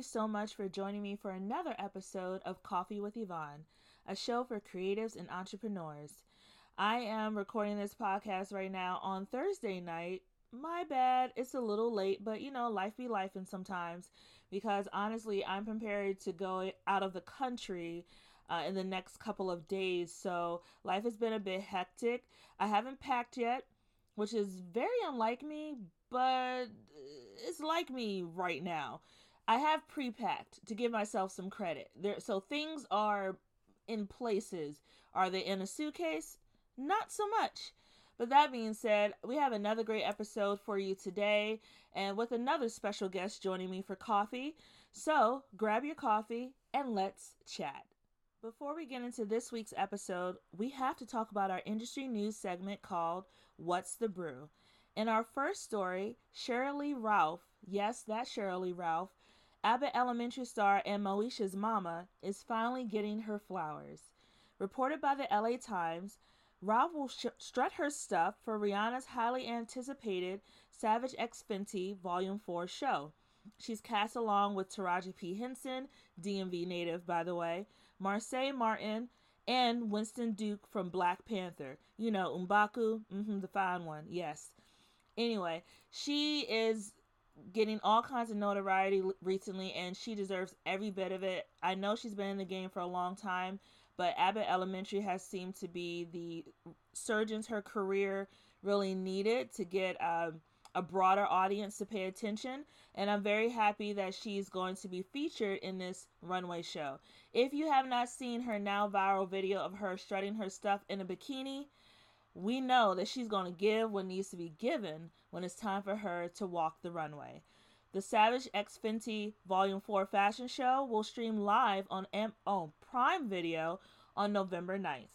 you so much for joining me for another episode of Coffee with Yvonne, a show for creatives and entrepreneurs. I am recording this podcast right now on Thursday night. My bad, it's a little late, but you know, life be life and sometimes because honestly, I'm prepared to go out of the country uh, in the next couple of days. So life has been a bit hectic. I haven't packed yet, which is very unlike me, but it's like me right now. I have pre-packed to give myself some credit. There so things are in places. Are they in a suitcase? Not so much. But that being said, we have another great episode for you today and with another special guest joining me for coffee. So, grab your coffee and let's chat. Before we get into this week's episode, we have to talk about our industry news segment called What's the Brew. In our first story, Sheryl Lee Ralph, yes, that's Sheryl Lee Ralph, Abbott Elementary star and Moesha's mama, is finally getting her flowers. Reported by the LA Times, Ralph will sh- strut her stuff for Rihanna's highly anticipated Savage X Fenty Volume 4 show. She's cast along with Taraji P. Henson, DMV native, by the way, Marsai Martin, and Winston Duke from Black Panther. You know, M'Baku, mm-hmm, the fine one, yes. Anyway, she is getting all kinds of notoriety recently, and she deserves every bit of it. I know she's been in the game for a long time, but Abbott Elementary has seemed to be the surgeons her career really needed to get um, a broader audience to pay attention. And I'm very happy that she's going to be featured in this runway show. If you have not seen her now viral video of her strutting her stuff in a bikini, we know that she's going to give what needs to be given when it's time for her to walk the runway. The Savage X Fenty Volume 4 fashion show will stream live on M- oh, Prime Video on November 9th.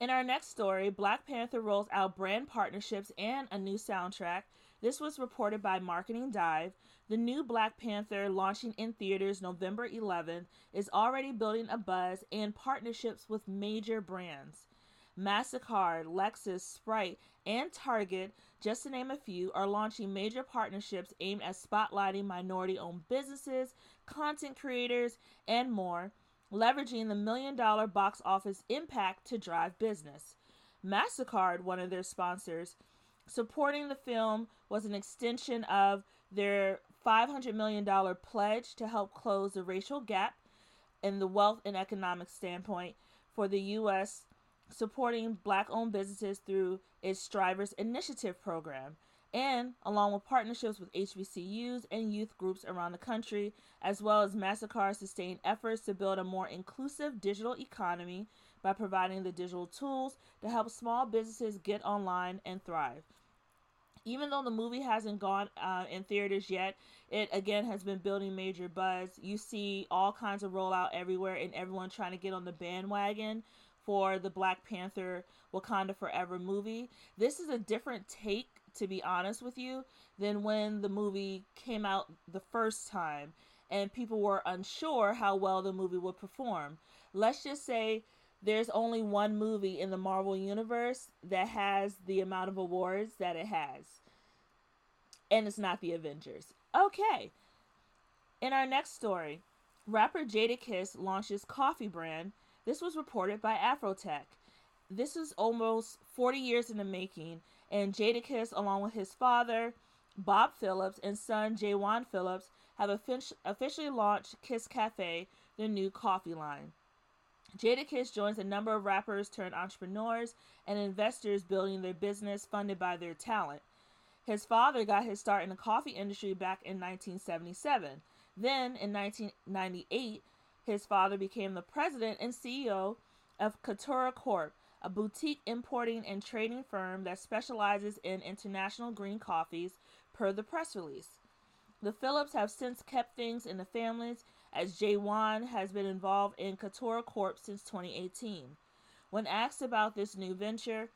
In our next story, Black Panther rolls out brand partnerships and a new soundtrack. This was reported by Marketing Dive. The new Black Panther, launching in theaters November 11th, is already building a buzz and partnerships with major brands. MasterCard, Lexus, Sprite, and Target, just to name a few, are launching major partnerships aimed at spotlighting minority owned businesses, content creators, and more, leveraging the million dollar box office impact to drive business. MasterCard, one of their sponsors, supporting the film was an extension of their $500 million pledge to help close the racial gap in the wealth and economic standpoint for the U.S supporting black owned businesses through its Strivers Initiative program, and along with partnerships with HBCUs and youth groups around the country, as well as MasterCard's sustained efforts to build a more inclusive digital economy by providing the digital tools to help small businesses get online and thrive. Even though the movie hasn't gone uh, in theaters yet, it again has been building major buzz. You see all kinds of rollout everywhere, and everyone trying to get on the bandwagon for the Black Panther Wakanda Forever movie. This is a different take, to be honest with you, than when the movie came out the first time and people were unsure how well the movie would perform. Let's just say there's only one movie in the Marvel Universe that has the amount of awards that it has. And it's not the Avengers. Okay. In our next story, rapper Jadakiss launches coffee brand this was reported by Afrotech. This is almost 40 years in the making, and Jadakiss, along with his father, Bob Phillips, and son Jaywan Phillips, have officially launched Kiss Cafe, their new coffee line. Jadakiss joins a number of rappers turned entrepreneurs and investors building their business funded by their talent. His father got his start in the coffee industry back in 1977. Then, in 1998, his father became the president and CEO of Katura Corp, a boutique importing and trading firm that specializes in international green coffees, per the press release. The Phillips have since kept things in the families, as Jay Jaywan has been involved in Katura Corp since 2018. When asked about this new venture,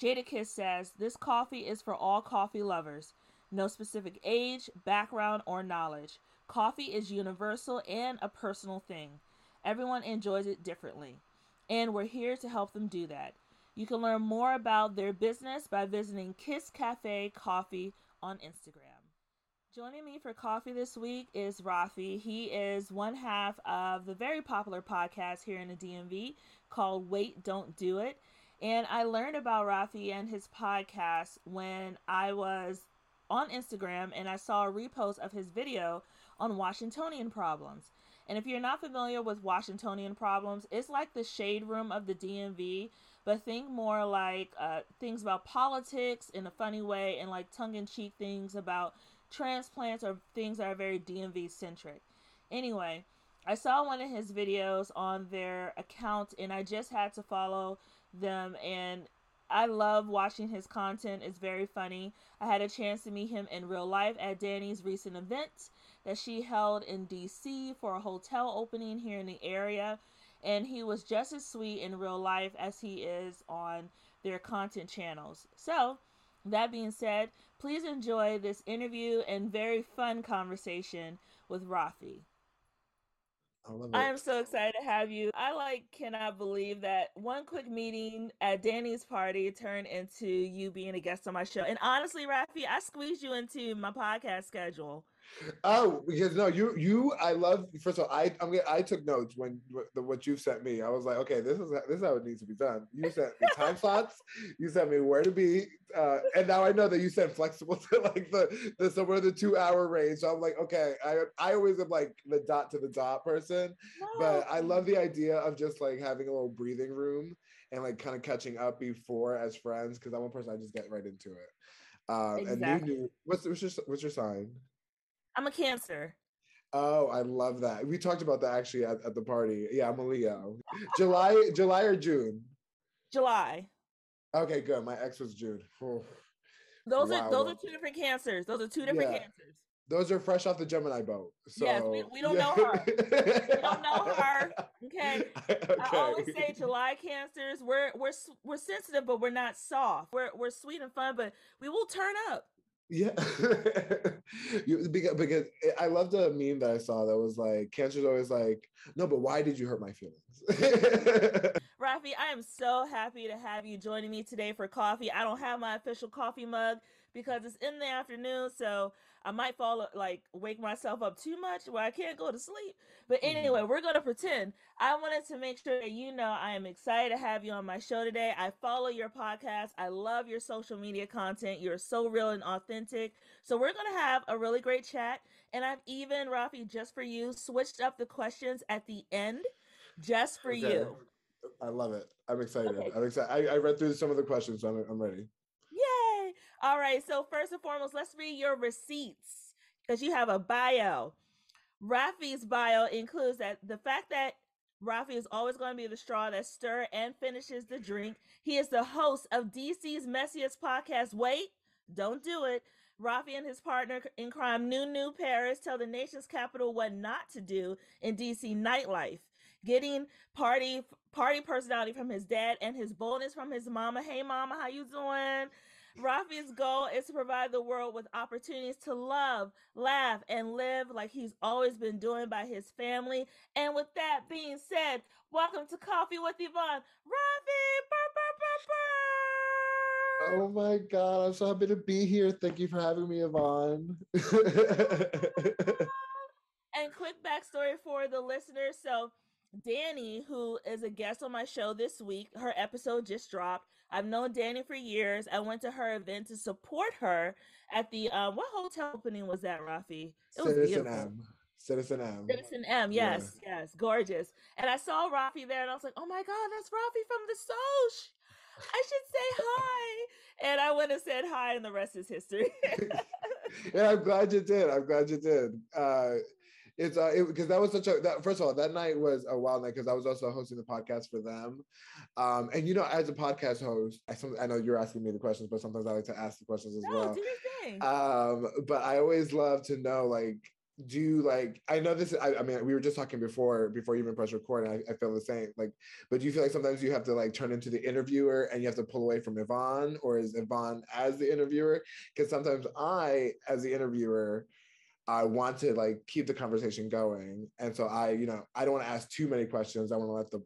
Jadakiss says this coffee is for all coffee lovers, no specific age, background, or knowledge. Coffee is universal and a personal thing. Everyone enjoys it differently, and we're here to help them do that. You can learn more about their business by visiting Kiss Cafe Coffee on Instagram. Joining me for coffee this week is Raffi. He is one half of the very popular podcast here in the DMV called Wait, Don't Do It. And I learned about Raffi and his podcast when I was on Instagram and I saw a repost of his video on Washingtonian problems. And if you're not familiar with Washingtonian problems, it's like the shade room of the DMV, but think more like uh, things about politics in a funny way and like tongue in cheek things about transplants or things that are very DMV centric. Anyway, I saw one of his videos on their account and I just had to follow them and I love watching his content. It's very funny. I had a chance to meet him in real life at Danny's recent event that she held in DC for a hotel opening here in the area. And he was just as sweet in real life as he is on their content channels. So, that being said, please enjoy this interview and very fun conversation with Raffi. I, am so excited to have you. I like cannot believe that one quick meeting at Danny's party turned into you being a guest on my show. And honestly, Raffi, I squeezed you into my podcast schedule. Oh, because no, you you I love. First of all, I I'm I took notes when the what you sent me. I was like, okay, this is this is how it needs to be done. You sent me time slots. You sent me where to be, uh, and now I know that you sent flexible to like the the somewhere the two hour range. So I'm like, okay, I I always am like the dot to the dot person, no. but I love the idea of just like having a little breathing room and like kind of catching up before as friends because I'm one person I just get right into it. Um, exactly. And you knew what's what's your what's your sign? I'm a Cancer. Oh, I love that. We talked about that actually at, at the party. Yeah, I'm a Leo. July, July or June? July. Okay, good. My ex was June. Oh. Those wow. are those are two different cancers. Those are two different yeah. cancers. Those are fresh off the Gemini boat. So, yes, we, we don't yeah. know her. we don't know her. Okay? okay. I always say July cancers. We're we're we're sensitive, but we're not soft. We're we're sweet and fun, but we will turn up. Yeah, because, because I love the meme that I saw that was like, Cancer's always like, no, but why did you hurt my feelings? Raffi, I am so happy to have you joining me today for coffee. I don't have my official coffee mug because it's in the afternoon, so I might fall like wake myself up too much where I can't go to sleep. But mm-hmm. anyway, we're gonna pretend. I wanted to make sure that you know I am excited to have you on my show today. I follow your podcast. I love your social media content. You're so real and authentic. So we're gonna have a really great chat. And I've even, Raffi, just for you, switched up the questions at the end just for okay. you. I love it. I'm excited. Okay. I'm excited. I, I read through some of the questions, so I'm, I'm ready. All right. So first and foremost, let's read your receipts because you have a bio. Raffi's bio includes that the fact that Raffi is always going to be the straw that stir and finishes the drink. He is the host of DC's messiest podcast. Wait, don't do it. Raffi and his partner in crime, NuNu Paris, tell the nation's capital what not to do in DC nightlife. Getting party party personality from his dad and his boldness from his mama. Hey mama, how you doing? Raffi's goal is to provide the world with opportunities to love, laugh, and live like he's always been doing by his family. And with that being said, welcome to Coffee with Yvonne. Raffi! Burr, burr, burr, oh my God, I'm so happy to be here. Thank you for having me, Yvonne. and quick backstory for the listeners. So, Danny, who is a guest on my show this week, her episode just dropped. I've known Danny for years. I went to her event to support her at the um, what hotel opening was that, Raffi? It was Citizen beautiful. M. Citizen M. Citizen M, yes, yeah. yes, gorgeous. And I saw Raffi there, and I was like, "Oh my God, that's Raffi from the Soch. I should say hi." And I went and said hi, and the rest is history. yeah, I'm glad you did. I'm glad you did. Uh, it's uh because that was such a that first of all that night was a wild night because I was also hosting the podcast for them, um and you know as a podcast host I some I know you're asking me the questions but sometimes I like to ask the questions as no, well. Do your thing. Um, but I always love to know like do you like i know this I, I, mean we were just talking before before you even press record and I, I, feel the same like but do you feel like sometimes you have to like turn into the interviewer and you have to pull away from yvonne or is yvonne as the interviewer because sometimes i as the interviewer I want to like keep the conversation going. And so I, you know, I don't want to ask too many questions. I want to let the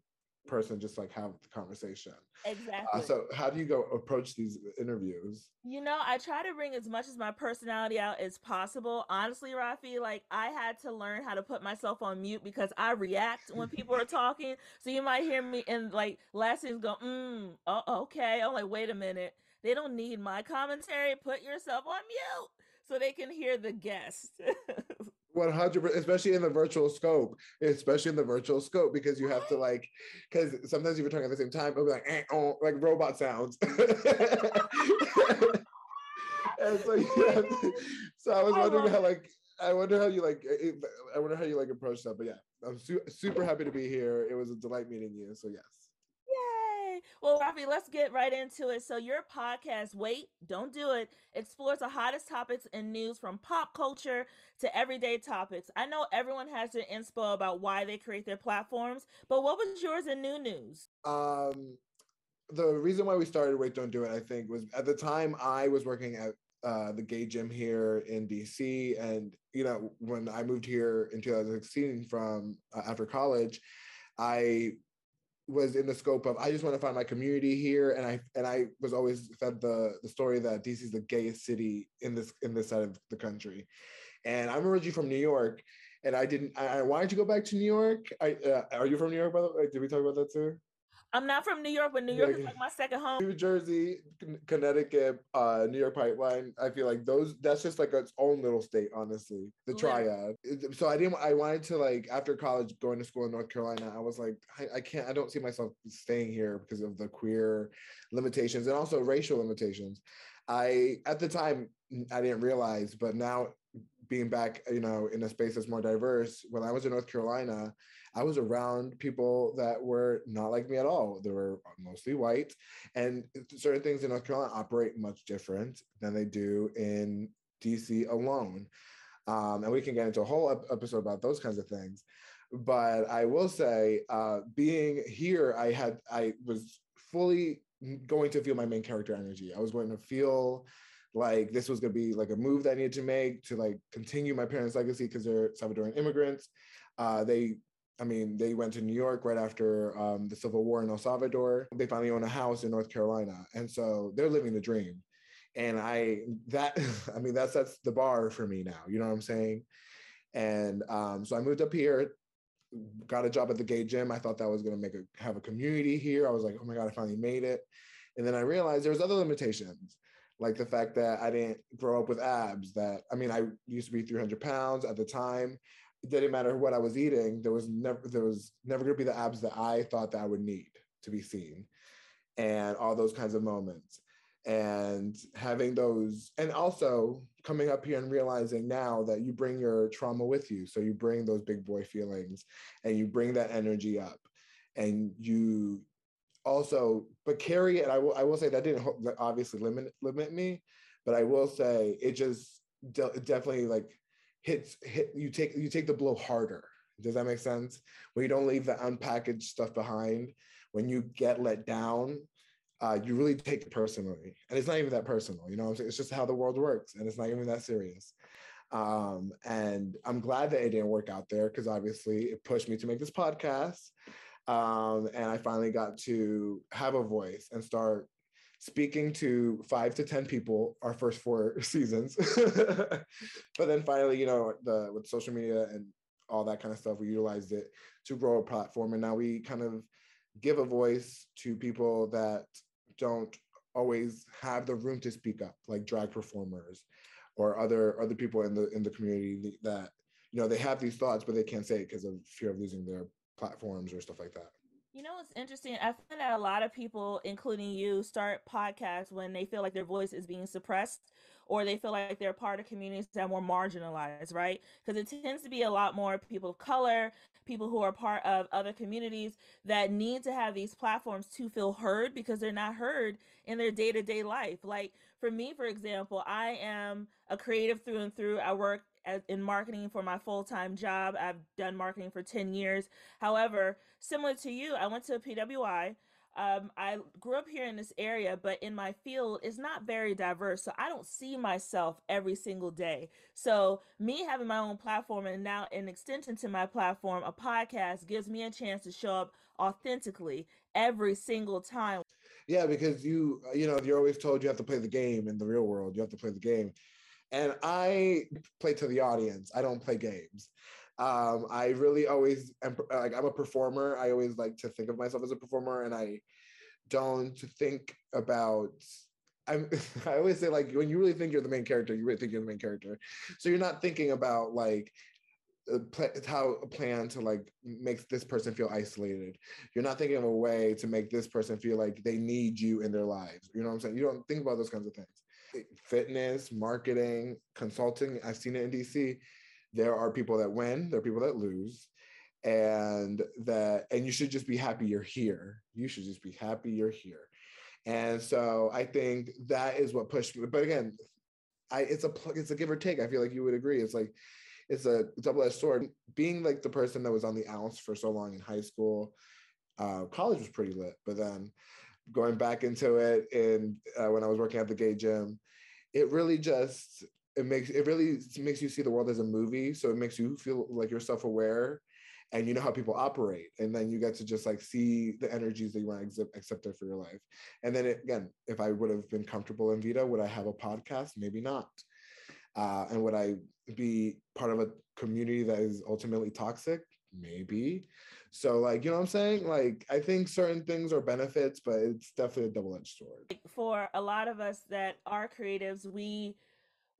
person just like have the conversation. Uh, Exactly. Uh, so how do you go approach these interviews? You know, I try to bring as much as my personality out as possible. Honestly, Raffi, like I had to learn how to put myself on mute because I react when people are talking. So you might hear me and like last things go, mm, oh, okay. I'm like, wait a minute. They don't need my commentary. Put yourself on mute so they can hear the guest. 100 especially in the virtual scope especially in the virtual scope because you have to like because sometimes if you're talking at the same time it'll be like eh, oh, like robot sounds and so yeah so i was wondering how like i wonder how you like i wonder how you like approach that but yeah i'm su- super happy to be here it was a delight meeting you so yes! Well, Rafi, let's get right into it. So, your podcast, Wait, Don't Do It, explores the hottest topics and news from pop culture to everyday topics. I know everyone has their inspo about why they create their platforms, but what was yours in NuNu's? Um, the reason why we started Wait, Don't Do It, I think, was at the time I was working at uh, the gay gym here in DC. And, you know, when I moved here in 2016 from uh, after college, I was in the scope of I just want to find my community here, and I and I was always fed the the story that DC is the gayest city in this in this side of the country, and I'm originally from New York, and I didn't. I, I wanted to go back to New York. I uh, are you from New York by the way? Did we talk about that too? I'm not from New York, but New York is like my second home. New Jersey, Connecticut, uh, New York Pipeline. I feel like those. That's just like its own little state, honestly. The triad. So I didn't. I wanted to like after college, going to school in North Carolina. I was like, I, I can't. I don't see myself staying here because of the queer limitations and also racial limitations. I at the time I didn't realize, but now being back, you know, in a space that's more diverse. When I was in North Carolina, I was around people that were not like me at all. They were mostly white, and certain things in North Carolina operate much different than they do in DC alone. Um, and we can get into a whole ep- episode about those kinds of things. But I will say, uh, being here, I had I was fully going to feel my main character energy. I was going to feel like this was going to be like a move that I needed to make to like continue my parents' legacy because they're Salvadoran immigrants. Uh, they, I mean, they went to New York right after um, the Civil War in El Salvador. They finally own a house in North Carolina, and so they're living the dream. And I that I mean that sets the bar for me now. You know what I'm saying? And um, so I moved up here, got a job at the gay gym. I thought that was going to make a have a community here. I was like, oh my god, I finally made it. And then I realized there was other limitations like the fact that I didn't grow up with abs. That I mean, I used to be 300 pounds at the time. It didn't matter what I was eating. There was never there was never going to be the abs that I thought that I would need to be seen, and all those kinds of moments. And having those, and also coming up here and realizing now that you bring your trauma with you. So you bring those big boy feelings and you bring that energy up and you also, but carry it. I will. I will say that didn't obviously limit limit me, but I will say it just de- definitely like hits hit. You take you take the blow harder. Does that make sense? When you don't leave the unpackaged stuff behind, when you get let down, uh, you really take it personally, and it's not even that personal. You know, it's just how the world works, and it's not even that serious. Um, and I'm glad that it didn't work out there because obviously it pushed me to make this podcast. Um, and I finally got to have a voice and start speaking to five to 10 people our first four seasons. but then finally, you know, the with social media and all that kind of stuff, we utilized it to grow a platform. And now we kind of give a voice to people that don't always have the room to speak up, like drag performers or other other people in the in the community that you know they have these thoughts but they can't say it because of fear of losing their platforms or stuff like that. You know what's interesting? I find that a lot of people, including you, start podcasts when they feel like their voice is being suppressed or they feel like they're part of communities that are more marginalized, right? Because it tends to be a lot more people of color, people who are part of other communities that need to have these platforms to feel heard because they're not heard in their day to day life. Like for me, for example, I am a creative through and through. I work in marketing for my full time job. I've done marketing for 10 years. However, similar to you, I went to PWI. um, I grew up here in this area, but in my field, it's not very diverse. So I don't see myself every single day. So, me having my own platform and now an extension to my platform, a podcast, gives me a chance to show up authentically every single time. Yeah, because you, you know, you're always told you have to play the game in the real world. You have to play the game. And I play to the audience, I don't play games. Um, I really always am like I'm a performer. I always like to think of myself as a performer, and I don't think about. I'm, I always say like when you really think you're the main character, you really think you're the main character. So you're not thinking about like how a plan to like make this person feel isolated. You're not thinking of a way to make this person feel like they need you in their lives. You know what I'm saying? You don't think about those kinds of things. Fitness, marketing, consulting. I've seen it in DC there are people that win, there are people that lose, and that and you should just be happy you're here. You should just be happy you're here. And so I think that is what pushed me. But again, I it's a it's a give or take. I feel like you would agree. It's like it's a double-edged sword. Being like the person that was on the ounce for so long in high school, uh, college was pretty lit, but then going back into it and uh, when I was working at the gay gym, it really just it makes it really makes you see the world as a movie. So it makes you feel like you're self-aware and you know how people operate. And then you get to just like see the energies that you want to accept there for your life. And then it, again if i would have been comfortable in vita would i have a podcast? Maybe not. Uh, and would i be part of a community that is ultimately toxic? Maybe so like you know what i'm saying like i think certain things are benefits but it's definitely a double-edged sword for a lot of us that are creatives we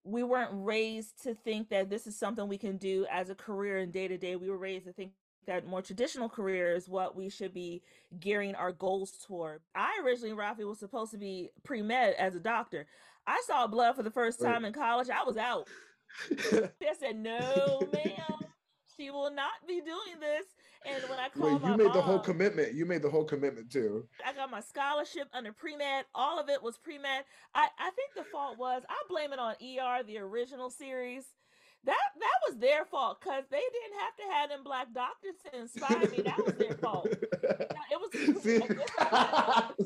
we weren't raised to think that this is something we can do as a career in day to day. We were raised to think that more traditional career is what we should be gearing our goals toward. I originally, Raffi, was supposed to be pre med as a doctor. I saw blood for the first time in college. I was out. I said, no, ma'am, she will not be doing this. And when I called Wait, you made mom, the whole commitment. You made the whole commitment too. I got my scholarship under pre med. All of it was pre med. I I think the fault was I blame it on ER, the original series. That that was their fault because they didn't have to have them black doctors to inspire me. That was their fault. it was See?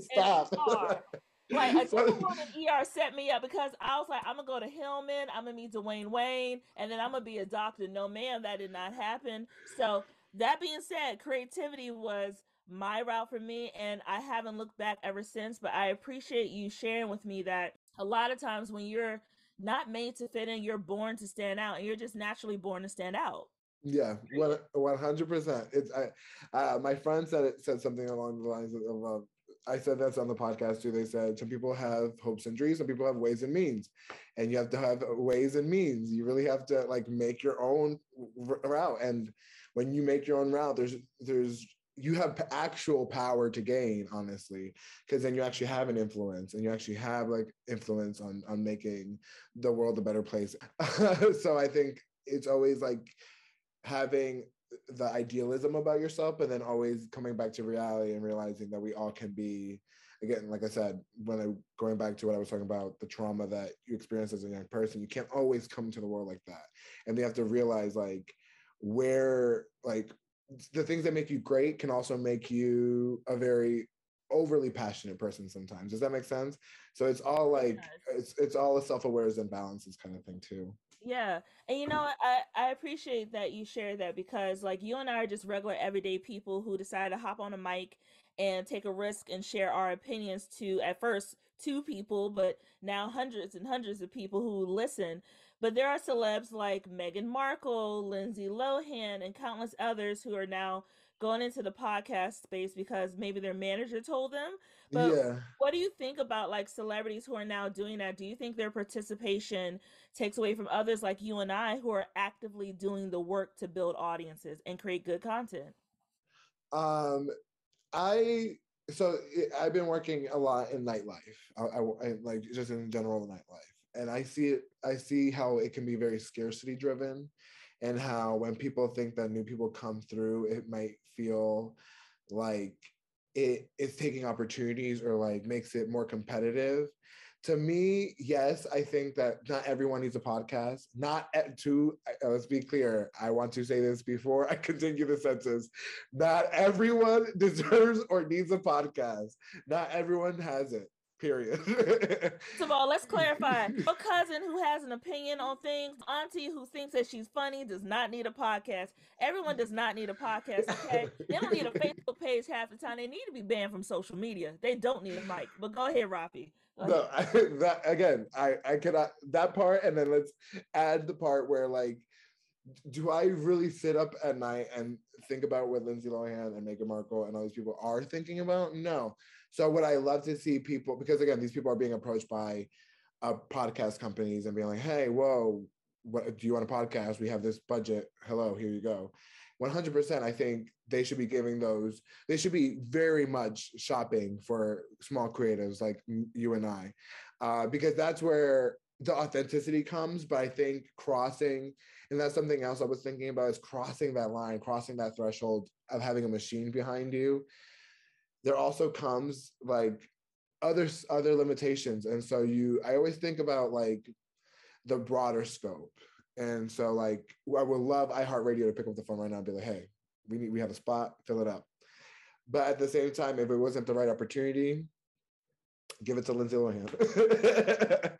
stop. Like a two woman ER set me up because I was like, I'm gonna go to Hillman, I'm gonna meet Dwayne Wayne, and then I'm gonna be a doctor. No, ma'am, that did not happen. So that being said, creativity was my route for me, and I haven't looked back ever since. But I appreciate you sharing with me that a lot of times when you're not made to fit in, you're born to stand out, and you're just naturally born to stand out. Yeah, one hundred percent. It's I, uh, my friend said it said something along the lines of, of I said that's on the podcast too. They said some people have hopes and dreams, some people have ways and means, and you have to have ways and means. You really have to like make your own route. And when you make your own route, there's there's you have actual power to gain, honestly, because then you actually have an influence, and you actually have like influence on on making the world a better place. so I think it's always like having the idealism about yourself, but then always coming back to reality and realizing that we all can be again, like I said, when I going back to what I was talking about, the trauma that you experience as a young person, you can't always come to the world like that. And they have to realize like where like the things that make you great can also make you a very overly passionate person sometimes. Does that make sense? So it's all like it's it's all a self-awareness and balances kind of thing too. Yeah. And you know, I, I appreciate that you share that because like you and I are just regular everyday people who decide to hop on a mic and take a risk and share our opinions to at first two people, but now hundreds and hundreds of people who listen. But there are celebs like Meghan Markle, Lindsay Lohan, and countless others who are now going into the podcast space because maybe their manager told them. But yeah. what do you think about like celebrities who are now doing that? Do you think their participation takes away from others like you and I who are actively doing the work to build audiences and create good content? Um, I so I've been working a lot in nightlife. I, I, I like just in general nightlife, and I see it. I see how it can be very scarcity driven, and how when people think that new people come through, it might feel like it is taking opportunities or like makes it more competitive to me, yes, I think that not everyone needs a podcast. Not at, to uh, let's be clear. I want to say this before I continue the sentence. Not everyone deserves or needs a podcast. Not everyone has it. Period. First of all, let's clarify. A cousin who has an opinion on things, auntie who thinks that she's funny, does not need a podcast. Everyone does not need a podcast. Okay, they don't need a Facebook page half the time. They need to be banned from social media. They don't need a mic. But go ahead, Raffi. No, I, that again, I I cannot that part, and then let's add the part where like, do I really sit up at night and think about what Lindsay Lohan and Meghan Markle and all these people are thinking about? No. So what I love to see people because again, these people are being approached by uh, podcast companies and being like, "Hey, whoa, what do you want a podcast? We have this budget. Hello, here you go." 100% i think they should be giving those they should be very much shopping for small creatives like you and i. Uh, because that's where the authenticity comes but i think crossing and that's something else i was thinking about is crossing that line crossing that threshold of having a machine behind you. There also comes like other other limitations and so you i always think about like the broader scope and so like I would love iHeartRadio to pick up the phone right now and be like, hey, we need we have a spot, fill it up. But at the same time, if it wasn't the right opportunity, give it to Lindsay Lohan.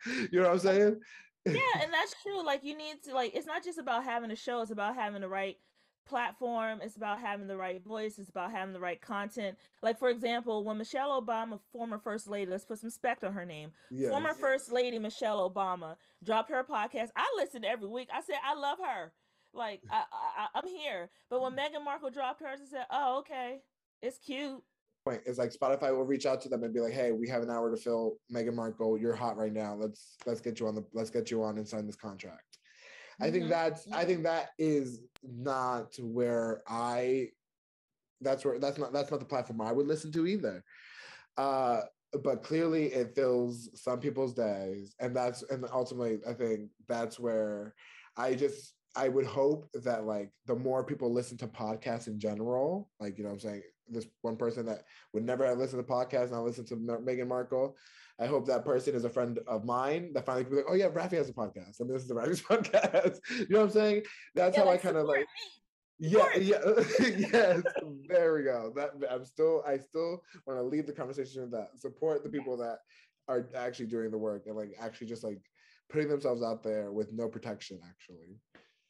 you know what I'm saying? Yeah, and that's true. Like you need to like it's not just about having a show, it's about having the right platform. It's about having the right voice. It's about having the right content. Like, for example, when Michelle Obama, former First Lady, let's put some spect on her name, yes. former First Lady Michelle Obama dropped her podcast. I listened every week. I said, I love her. Like, I, I, I'm here. But when Meghan Markle dropped hers, I said, oh, okay. It's cute. Point is like Spotify will reach out to them and be like, "Hey, we have an hour to fill Meghan Markle. You're hot right now. Let's let's get you on the let's get you on and sign this contract." I think mm-hmm. that's I think that is not where I that's where that's not that's not the platform I would listen to either. Uh but clearly it fills some people's days and that's and ultimately I think that's where I just I would hope that like the more people listen to podcasts in general, like you know what I'm saying, this one person that would never have listened to podcasts now listen to Meghan Markle. I hope that person is a friend of mine that finally be like, oh yeah, Raffi has a podcast, and this is the Raffi's podcast. you know what I'm saying? That's yeah, how I kind of like. Yeah, yeah, yes. there we go. That I'm still, I still want to leave the conversation with that. Support the people that are actually doing the work and like actually just like putting themselves out there with no protection. Actually,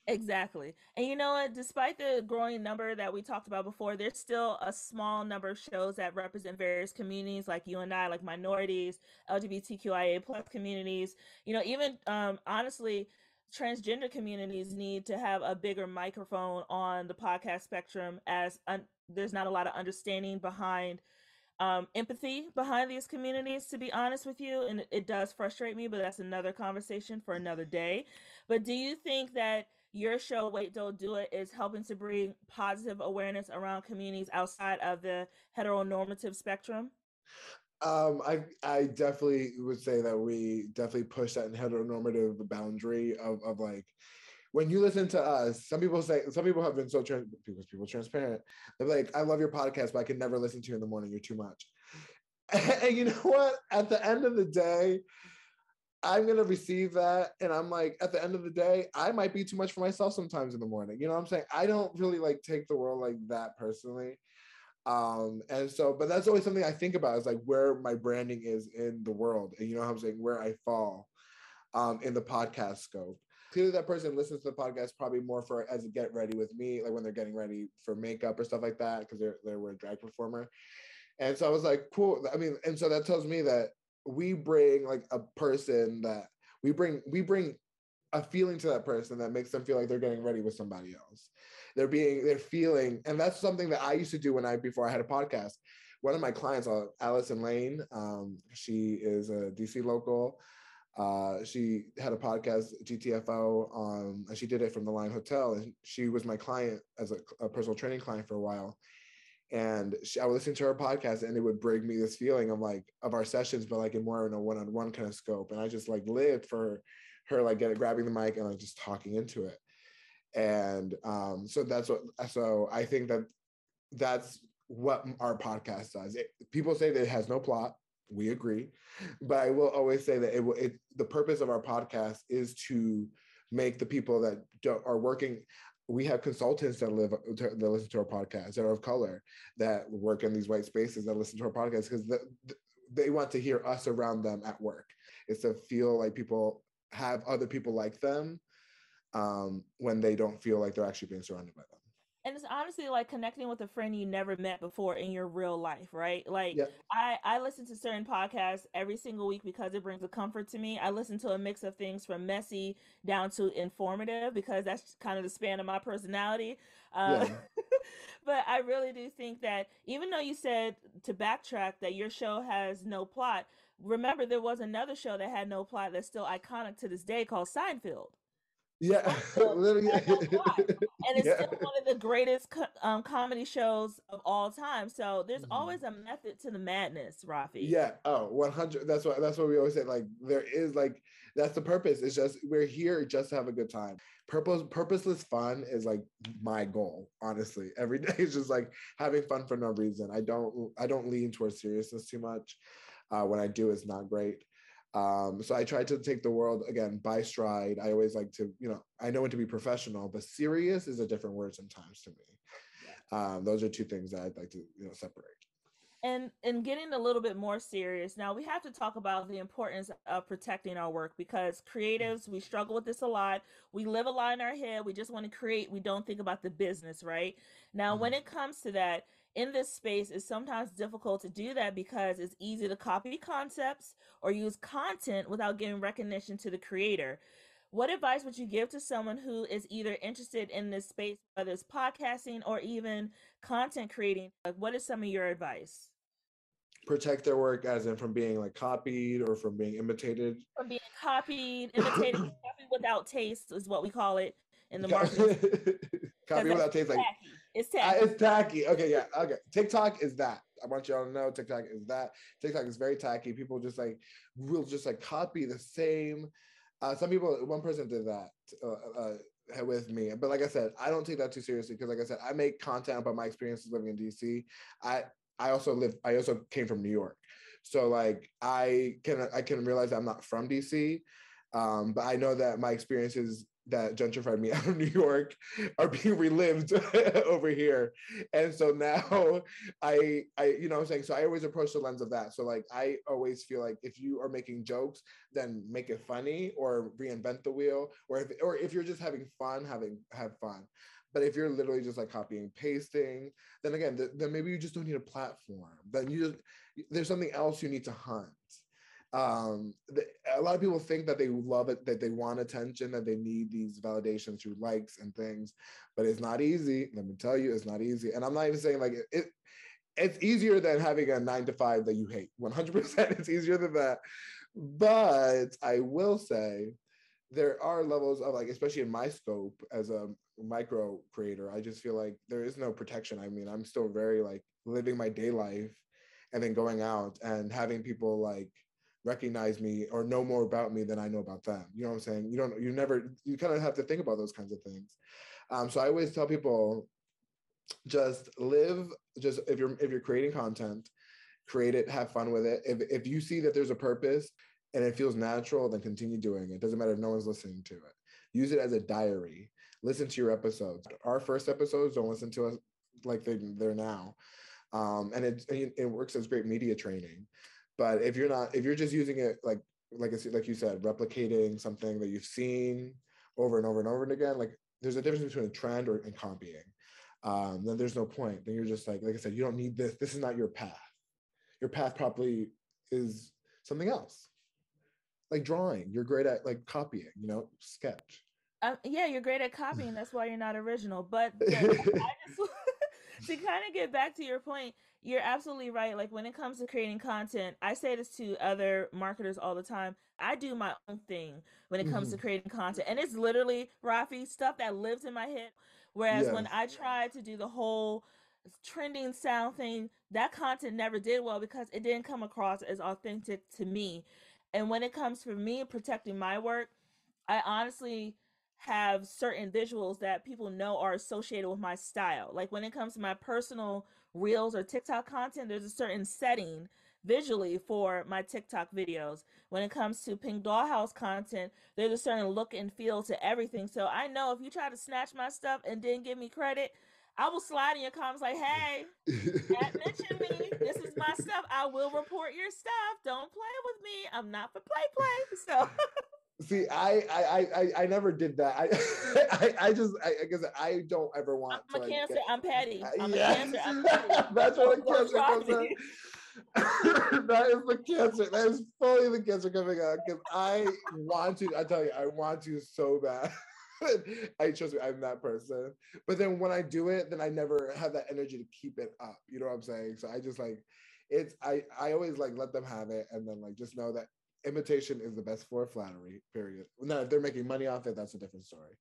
Exactly. And you know what? Despite the growing number that we talked about before, there's still a small number of shows that represent various communities like you and I, like minorities, LGBTQIA plus communities. You know, even um, honestly, transgender communities need to have a bigger microphone on the podcast spectrum as un- there's not a lot of understanding behind um, empathy behind these communities, to be honest with you. And it, it does frustrate me, but that's another conversation for another day. But do you think that your show wait don't do it is helping to bring positive awareness around communities outside of the heteronormative spectrum um, I I definitely would say that we definitely push that heteronormative boundary of, of like when you listen to us, some people say some people have been so trans because people transparent. They're like, I love your podcast, but I can never listen to you in the morning. You're too much. And you know what? At the end of the day, I'm gonna receive that, and I'm like, at the end of the day, I might be too much for myself sometimes in the morning. You know what I'm saying? I don't really like take the world like that personally. Um, and so, but that's always something I think about is like where my branding is in the world, and you know what I'm saying, where I fall um in the podcast scope. Clearly, that person listens to the podcast probably more for as a get ready with me, like when they're getting ready for makeup or stuff like that, because they're they were a drag performer. And so I was like, cool. I mean, and so that tells me that we bring like a person that we bring we bring a feeling to that person that makes them feel like they're getting ready with somebody else. They're being they're feeling, and that's something that I used to do when I before I had a podcast. One of my clients, uh, Allison Lane, um, she is a DC local. Uh, she had a podcast, GTFO, um, and she did it from the Line Hotel. And she was my client as a, a personal training client for a while and she, I would listen to her podcast and it would bring me this feeling of like of our sessions, but like in more in a one-on-one kind of scope. And I just like lived for her, like getting grabbing the mic and like just talking into it. And um, so that's what so I think that that's what our podcast does. It, people say that it has no plot. we agree. But I will always say that it, it the purpose of our podcast is to make the people that are working we have consultants that live that listen to our podcast that are of color that work in these white spaces that listen to our podcast because the, they want to hear us around them at work. It's to feel like people have other people like them um, when they don't feel like they're actually being surrounded by them and it's honestly like connecting with a friend you never met before in your real life right? Like i i listen to certain podcasts every single week because it brings a comfort to me. I listen to a mix of things from messy down to informative because that's kind of the span of my personality. Uh, yeah. but i really do think that even though you said to backtrack that your show has no plot remember there was another show that had no plot that's still iconic to this day called seinfeld yeah, literally. and it's yeah. still one of the greatest co- um, comedy shows of all time. So there's mm-hmm. always a method to the madness, Raffi. Yeah. Oh, 100. That's what that's what we always say. Like there is like that's the purpose. It's just we're here just to have a good time. Purpose purposeless fun is like my goal. Honestly, every day is just like having fun for no reason. I don't I don't lean towards seriousness too much. Uh, when I do, it's not great. Um, so I try to take the world again by stride. I always like to, you know, I know when to be professional, but serious is a different word sometimes to me. Um, those are two things that I'd like to, you know, separate. And and getting a little bit more serious now, we have to talk about the importance of protecting our work because creatives we struggle with this a lot. We live a lot in our head. We just want to create. We don't think about the business, right? Now, mm-hmm. when it comes to that, in this space it's sometimes difficult to do that because it's easy to copy concepts or use content without giving recognition to the creator. What advice would you give to someone who is either interested in this space, whether it's podcasting or even content creating? Like, what is some of your advice? Protect their work, as in from being like copied or from being imitated. From being copied, imitated, copied without taste is what we call it in the market. copy without taste, like it's tacky. Uh, it's tacky. Okay, yeah. Okay. TikTok is that. I want y'all to know TikTok is that. TikTok is very tacky. People just like will just like copy the same. Uh, some people, one person did that uh, uh, with me, but like I said, I don't take that too seriously because, like I said, I make content about my experiences living in DC. I I also live. I also came from New York, so like I can I can realize I'm not from DC, um, but I know that my experiences that gentrified me out of New York are being relived over here. And so now I I you know I'm saying so I always approach the lens of that. So like I always feel like if you are making jokes, then make it funny or reinvent the wheel or if or if you're just having fun, having have fun. But if you're literally just like copying pasting, then again, th- then maybe you just don't need a platform. Then you just there's something else you need to hunt um the, a lot of people think that they love it that they want attention that they need these validations through likes and things but it's not easy. Let me tell you it's not easy. And i'm not even saying like it, it it's easier than having a nine to five that you hate. 100% it's easier than that. But i will say there are levels of like especially in my scope as a micro creator i just feel like there is no protection. I mean i'm still very like living my day life and then going out and having people like recognize me or know more about me than I know about them. You know what I'm saying? You don't, you never, you kind of have to think about those kinds of things. Um, so I always tell people, just live, just if you're if you're creating content, create it, have fun with it. If if you see that there's a purpose and it feels natural, then continue doing it. Doesn't matter if no one's listening to it. Use it as a diary. Listen to your episodes. Our first episodes, don't listen to us like they, they're now. Um, and it, it works as great media training. But if you're not, if you're just using it like like like you said, replicating something that you've seen over and over and over and again, like there's a difference between a trend or and copying. Um, then there's no point. Then you're just like, like I said, you don't need this. This is not your path. Your path probably is something else, like drawing. You're great at like copying. You know, sketch. Um, yeah, you're great at copying. That's why you're not original. But I just to kind of get back to your point, you're absolutely right. Like when it comes to creating content, I say this to other marketers all the time. I do my own thing when it comes mm-hmm. to creating content. And it's literally, Raffi, stuff that lives in my head. Whereas yes. when I try to do the whole trending sound thing, that content never did well because it didn't come across as authentic to me. And when it comes for me protecting my work, I honestly have certain visuals that people know are associated with my style. Like when it comes to my personal reels or TikTok content, there's a certain setting visually for my TikTok videos. When it comes to Pink Dollhouse content, there's a certain look and feel to everything. So I know if you try to snatch my stuff and didn't give me credit, I will slide in your comments like, "Hey, mention me. This is my stuff. I will report your stuff. Don't play with me. I'm not for play play." So. See, I, I, I, I never did that. I, I, I just, I, I guess I don't ever want. I'm to, a cancer. Get, I'm petty. Uh, I'm yes. a cancer. I'm petty. That's what a cancer comes in. that is the cancer. That is fully the cancer coming out because I want to. I tell you, I want to so bad. I trust me, I'm that person. But then when I do it, then I never have that energy to keep it up. You know what I'm saying? So I just like it's I I always like let them have it and then like just know that imitation is the best for flattery. Period. Now if they're making money off it, that's a different story.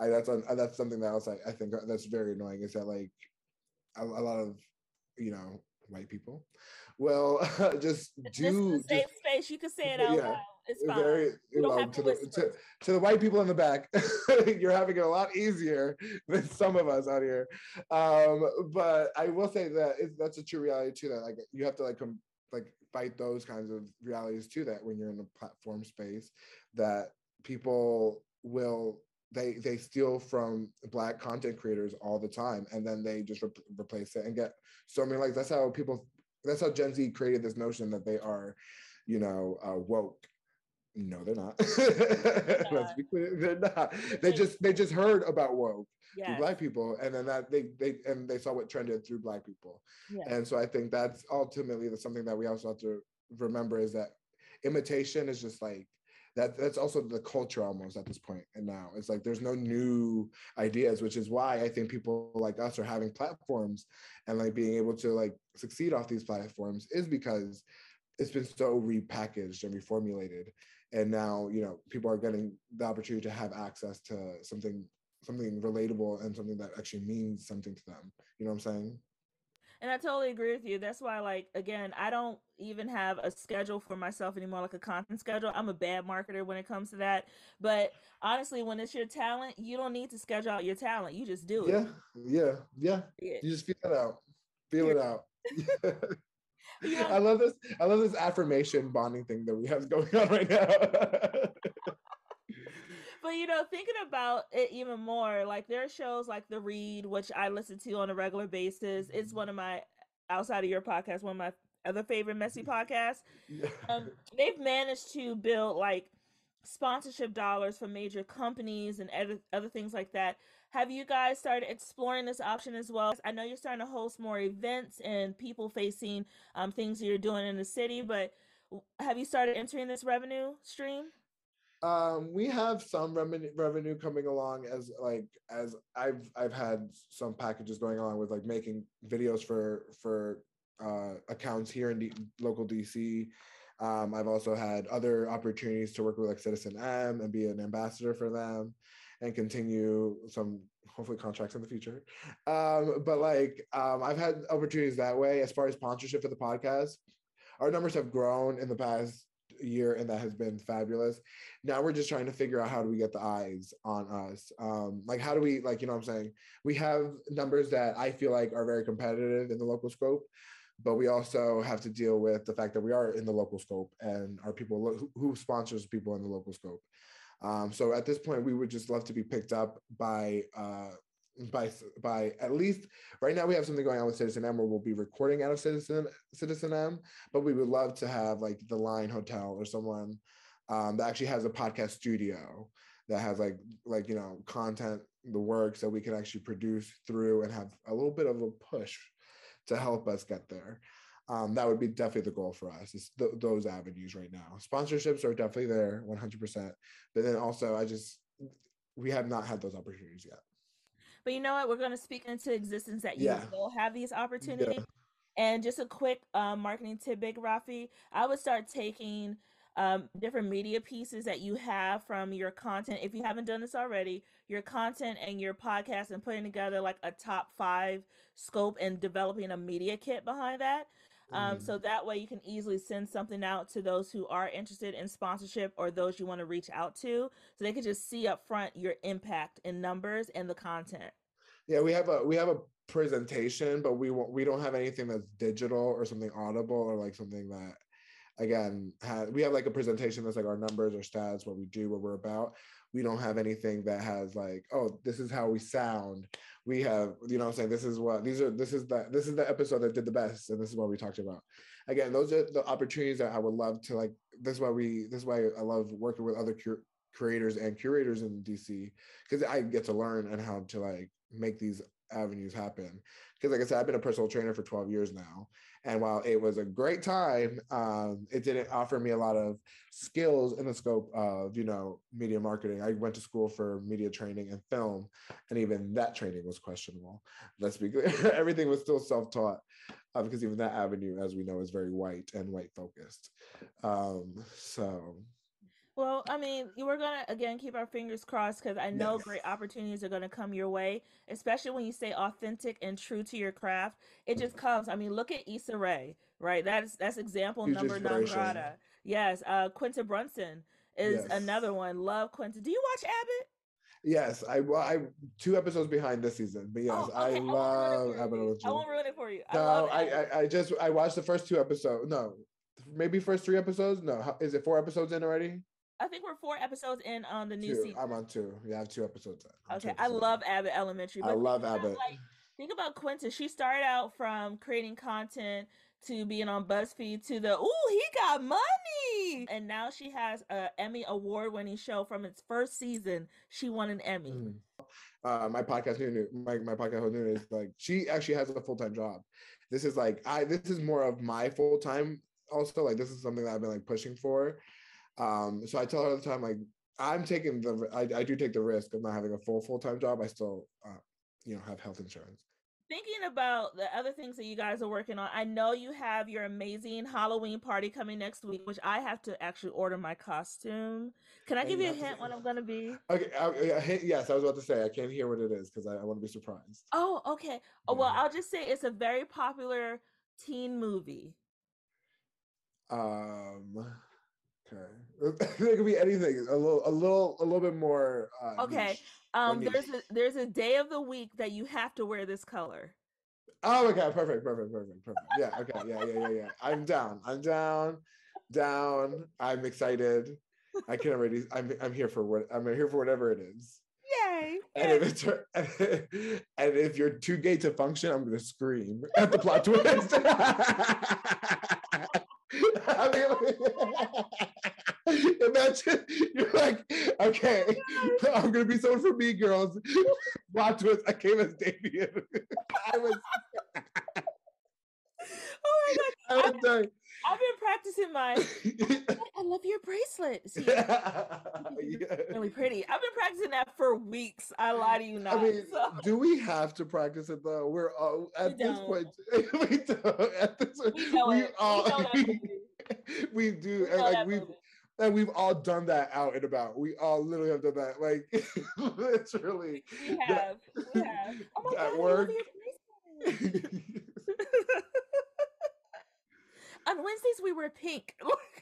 I that's on that's something that else I, I think that's very annoying is that like a, a lot of you know white people will just do this safe space you can say it out yeah. loud it's fine. Very, you well, to, the, to, to, the white people in the back, you're having it a lot easier than some of us out here. Um, but I will say that it, that's a true reality too. That like you have to like com- like fight those kinds of realities too. That when you're in a platform space, that people will they they steal from black content creators all the time and then they just re- replace it and get so i mean like that's how people that's how gen z created this notion that they are you know uh, woke no, they're not. Let's be clear, they're not. They just they just heard about woke yes. through black people, and then that they they and they saw what trended through black people, yes. and so I think that's ultimately the, something that we also have to remember is that imitation is just like that that's also the culture almost at this point and now it's like there's no new ideas which is why i think people like us are having platforms and like being able to like succeed off these platforms is because it's been so repackaged and reformulated and now you know people are getting the opportunity to have access to something something relatable and something that actually means something to them. You know what i'm saying? And i totally agree with you. That's why like again i don't even have a schedule for myself anymore like a content schedule. I'm a bad marketer when it comes to that. But honestly when it's your talent you don't need to schedule out your talent. You just do it. Yeah yeah yeah, yeah. you just feel it out. Feel it out. Yeah. I love this. I love this affirmation bonding thing that we have going on right now. but you know, thinking about it even more, like there are shows like The Read, which I listen to on a regular basis. It's mm-hmm. one of my outside of your podcast, one of my other favorite messy podcasts. Yeah. Um, they've managed to build like sponsorship dollars for major companies and other, other things like that have you guys started exploring this option as well? I know you're starting to host more events and people facing um, things you're doing in the city, but have you started entering this revenue stream? Um, we have some revenue revenue coming along as like as I've I've had some packages going along with like making videos for for uh, accounts here in the local DC. Um, I've also had other opportunities to work with like Citizen M and be an ambassador for them and continue some hopefully contracts in the future. Um, but like um, I've had opportunities that way as far as sponsorship for the podcast. Our numbers have grown in the past year and that has been fabulous. Now we're just trying to figure out how do we get the eyes on us. Um, like how do we like, you know what I'm saying? We have numbers that I feel like are very competitive in the local scope but we also have to deal with the fact that we are in the local scope and our people who, who sponsors people in the local scope um, so at this point, we would just love to be picked up by uh, by by at least right now we have something going on with Citizen M where we'll be recording out of Citizen Citizen M, but we would love to have like the Line Hotel or someone um, that actually has a podcast studio that has like like you know content the works that we can actually produce through and have a little bit of a push to help us get there. Um, that would be definitely the goal for us is th- those avenues right now. Sponsorships are definitely there 100% but then also i just we have not had those opportunities yet but you know what we're going to speak into existence that you yeah. will have these opportunities yeah. and just a quick um, marketing tidbit raffi i would start taking um, different media pieces that you have from your content. If you haven't done this already, your content and your podcast, and putting together like a top five scope and developing a media kit behind that. Um, mm-hmm. So that way you can easily send something out to those who are interested in sponsorship or those you want to reach out to. So they can just see up front your impact in numbers and the content. Yeah, we have a we have a presentation, but we won't, we don't have anything that's digital or something audible or like something that again ha- we have like a presentation that's like our numbers, our stats, what we do, what we're about. We don't have anything that has like, oh, this is how we sound. We have, you know, I'm saying this is what these are. This is the this is the episode that did the best, and this is what we talked about. Again, those are the opportunities that I would love to like. This is why we. This is why I love working with other cur- creators and curators in DC because I get to learn and how to like make these avenues happen. Because like I said, I've been a personal trainer for 12 years now. And while it was a great time, um, it didn't offer me a lot of skills in the scope of, you know, media marketing. I went to school for media training and film, and even that training was questionable. Let's be clear, everything was still self-taught. Uh, because even that avenue, as we know, is very white and white focused. Um, so well, I mean, we're gonna again keep our fingers crossed because I know Yes. great opportunities are gonna come your way, especially when you stay authentic and true to your craft. It just comes. I mean, look at Issa Rae, right? That's that's example Huge number grata. Yes, uh, Quinta Brunson is Yes. another one. Love Quinta. Do you watch Abbott? Yes, I well, I two episodes behind this season, but yes, Oh, I okay, ruin it love Abbott. I won't ruin it for you. I No, I, I I just I watched the first two episodes. No, maybe first three episodes. No, is it four episodes in already? I think we're four episodes in on the new Two. season. I'm on two. Yeah, I have two episodes. Two Okay, I episodes in. love Abbott Elementary. I love Abbott. Like, think about Quinta. She started out from creating content to being on BuzzFeed to the ooh he got money, and now she has a Emmy award winning show from its first season. She won an Emmy. Mhm. Uh, my podcast new my my podcast NuNu is like she actually has a full time job. This is like I this is more of my full time. Also, like this is something that I've been like pushing for. Um, so I tell her all the time like I'm taking the I, I do take the risk of not having a full full time job. I still uh, you know have health insurance. Thinking about the other things that you guys are working on, I know you have your amazing Halloween party coming next week, which I have to actually order my costume. Can I give you you a hint what I'm gonna be? Okay, I, I, I- yes, I was about to say I can't hear what it is because I, I want to be surprised. Oh, okay. Oh, well, I'll just say it's a very popular teen movie. Um, okay, it could be anything. A little, a little, a little bit more. Uh, Okay. niche. Um, there's a there's a day of the week that you have to wear this color. Oh, okay, perfect, perfect, perfect, perfect. Yeah, okay, yeah, yeah, yeah, yeah. I'm down. I'm down, down. I'm excited. I can already. I'm, I'm here for what. I'm here for whatever it is. Yay! And if it's, and if you're too gay to function, I'm gonna scream at the plot twist. I mean, imagine you're like, okay, I'm gonna be someone for me girls. Plot twist. I came as Damian. I was, Oh my god! I was dying. I've been practicing my. I love your bracelet. See, Yeah. really pretty. I've been practicing that for weeks. I lie to you not. I mean, so- do we have to practice it though? We're all at We this don't. point. we don't. At this point, we we all we know that movie. we do, and like we've and we've all done that out and about. We all literally have done that, like literally. We that- We have. Oh my At god! Work. On Wednesdays we were pink.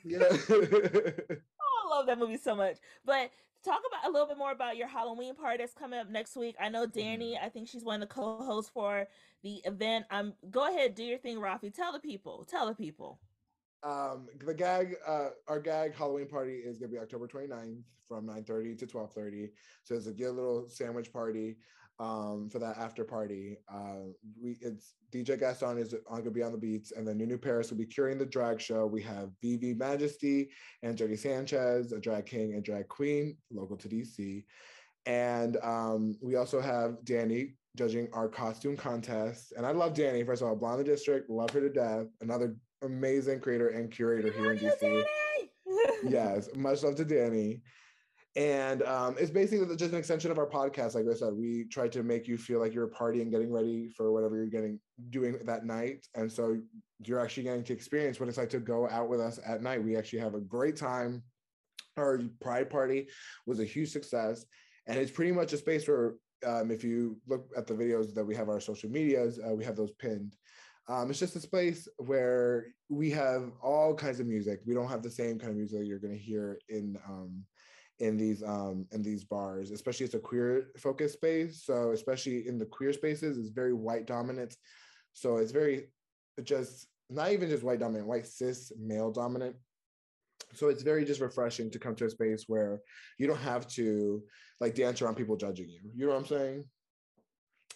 yeah. Oh, I love that movie so much. But talk about a little bit more about your Halloween party that's coming up next week. I know Danny. I think she's one of the co-hosts for the event. Um, go ahead, do your thing, Raffi. Tell the people. Tell the people. Um the gag uh our gag halloween party is gonna be october 29th from 9:30 to 12:30 so it's a good little sandwich party um for that after party. Uh we it's dj gaston is on gonna be on the beats and then NuNu Paris will be curing the drag show. We have vv majesty and jody sanchez a drag king and drag queen local to dc and um we also have danny judging our costume contest. And i love danny first of all blonde the district love her to death. Another amazing creator and curator here in DC. Yes, much love to Danny. And um, it's basically just an extension of our podcast. Like I said, we try to make you feel like you're partying, getting ready for whatever you're getting doing that night. And so you're actually getting to experience what it's like to go out with us at night. We actually have a great time. Our Pride party was a huge success, and it's pretty much a space where, um, if you look at the videos that we have our social medias, uh, we have those pinned. Um, it's just a space where we have all kinds of music. We don't have the same kind of music you're going to hear in um, in these um in these bars especially it's a queer focused space. So especially in the queer spaces it's very white dominant. So it's very just not even just white dominant white cis male dominant. So it's very just refreshing to come to a space where you don't have to like dance around people judging you. You know what i'm saying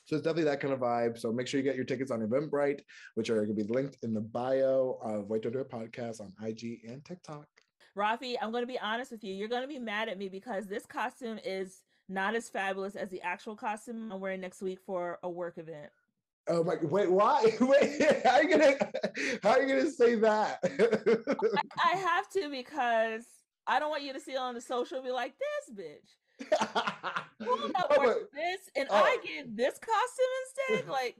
so it's definitely that kind of vibe. So make sure you get your tickets on Eventbrite, which are going to be linked in the bio of Wait Don't Do It podcast on IG and TikTok. Raffi, I'm going to be honest with you. You're going to be mad at me because this costume is not as fabulous as the actual costume I'm wearing next week for a work event. Oh my! Wait, why? Wait, how are you gonna? How are you gonna say that? I, I, have to because I don't want you to see on the social be like this bitch. Who not oh, this and oh. I get this costume instead? Like,